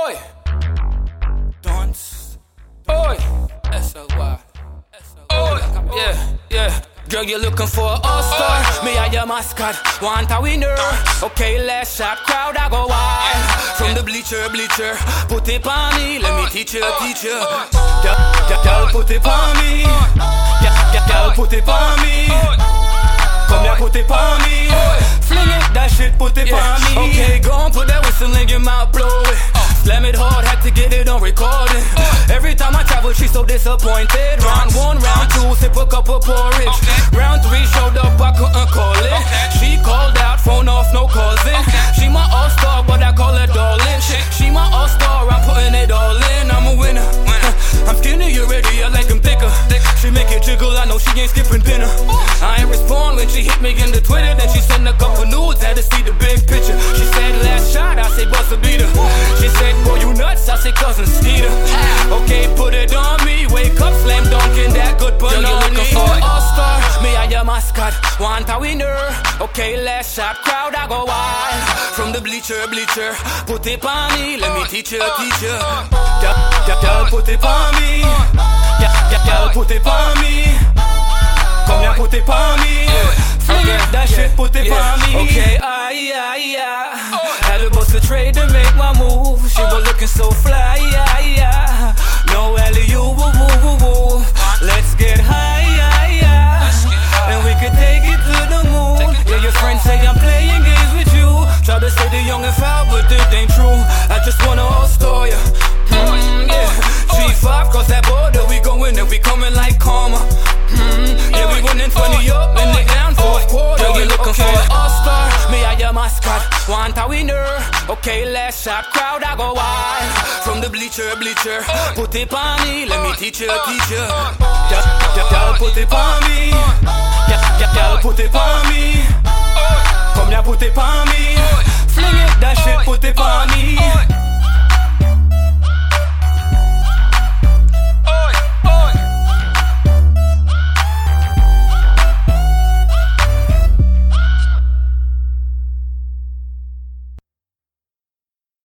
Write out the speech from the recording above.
Oi. Dance. Oi. S-O-Y. Oi. Yeah, yeah. Girl, you're looking for an all-star. Me, I your mascot. Want a winner. Okay, let's shot. Crowd, I go wild. From the bleacher, bleacher. Put it on me. Let me teach you, teach you. Girl, put it on me. Girl, girl, put it on me. Come here, put it on me. Fling it, that shit, put it on me. Okay, go on, put that whistle in your mouth, blow it. Slam it hard, had to get it on recording. Uh. Every time I travel, she's so disappointed. Round one, round two, sip a cup of porridge. Round three, showed up, I couldn't call it. She called out, phone off, no calls in. She my all star, but I call her darling. She my all star, I'm putting it all in. I'm a winner. Uh, I'm skinny already, I like them thicker. She make it jiggle, I know she ain't skipping dinner. Oh. I ain't respond when she hit me in the Twitter, then she sent a couple nudes, had to see the big She said, boy, you nuts, I say cousin Skeeter. Ah. Okay, put it on me, wake up, slam dunk in that good banana. looking for an all-star, me I your mascot, want a winner. Okay, last shot, crowd I go wild. From the bleacher, bleacher, put it on me, let me teach you, teach you. Girl, put it on me. Girl, put it on me. Come here, put it on me. Fling it, that shit, put it on me. Okay, to bust a trade to make my move. She was looking so fly, yeah, yeah. No alley, you woo, woo, woo, woo. Let's get high, yeah, yeah. And we could take it to the moon. Yeah, your friends say I'm playing games with you. Try to say the young and foul, but it ain't true. I just wanna all store ya. Mm, yeah. G5 cross that border, we going and we coming like karma. Mm, yeah, we winning 20 up and they down fourth quarter. Girl, you looking for mascot. Want a winner? Okay, last shot, crowd, I go wild. From the bleacher, bleacher, put it on me, let me teach you, teach you. Girl, girl, girl, put it on me. Girl, girl, girl, put it on me. Come here, put it on me.